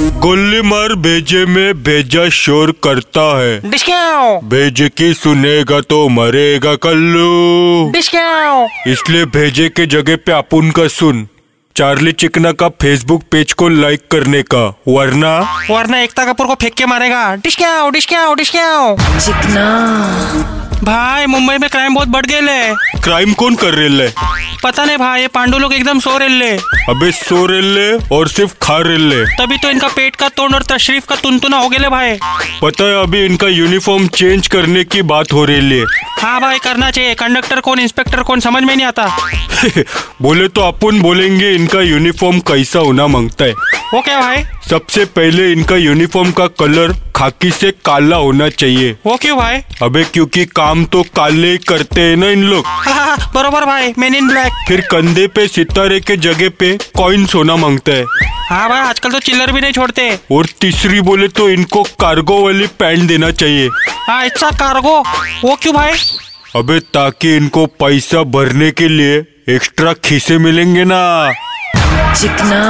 गोली मार भेजे में भेजा शोर करता है। भेजे की सुनेगा तो मरेगा कल्लू। इसलिए भेजे के जगह पे अपुन का सुन। चार्ली चिकना का फेसबुक पेज को लाइक करने का वरना? वरना एकता कपूर को फेंक के मारेगा। डिस्काओ डिस्काओ डिस्काओ चिकना। भाई मुंबई में क्राइम बहुत बढ़ गए ले क्राइम कौन कर रहे पता नहीं भाई ये पांडु लोग एकदम सो रहे ले। अबे सो रहे और सिर्फ़ खा रहे तभी तो इनका पेट का तोड़ और तशरीफ़ का तुनतुना हो गए भाई। पता है अभी इनका यूनिफॉर्म चेंज करने की बात हो रही है हाँ भाई करना चाहिए। कंडक्टर कौन इंस्पेक्टर कौन समझ में नहीं आता। बोले तो अपन बोलेंगे इनका यूनिफॉर्म कैसा होना माँगता है। वो क्या भाई? सबसे पहले इनका यूनिफॉर्म का कलर खाकी से काला होना चाहिए। वो क्यों भाई? अबे क्योंकि काम तो काले ही करते हैं ना इन लोग। हाँ, हाँ, बरोबर भाई मैन इन ब्लैक फिर कंधे पे सितारे के जगह पे कॉइन सोना माँगता है। हाँ भाई आजकल तो चिल्लर भी नहीं छोड़ते। और तीसरी बोले तो इनको कार्गो वाली पैंट देना चाहिए। हाँ इच्छा कार्गो वो क्यों भाई? अबे ताकि इनको पैसा भरने के लिए एक्स्ट्रा खीसे मिलेंगे ना। चिकना।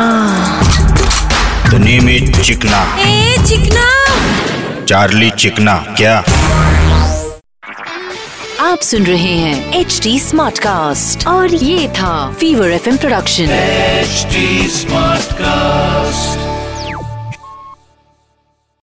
द नेम इज़ चिकना। ए चिकना। चार्ली चिकना क्या? आप सुन रहे हैं एच डी स्मार्ट कास्ट और ये था fever F production HD Smartcast.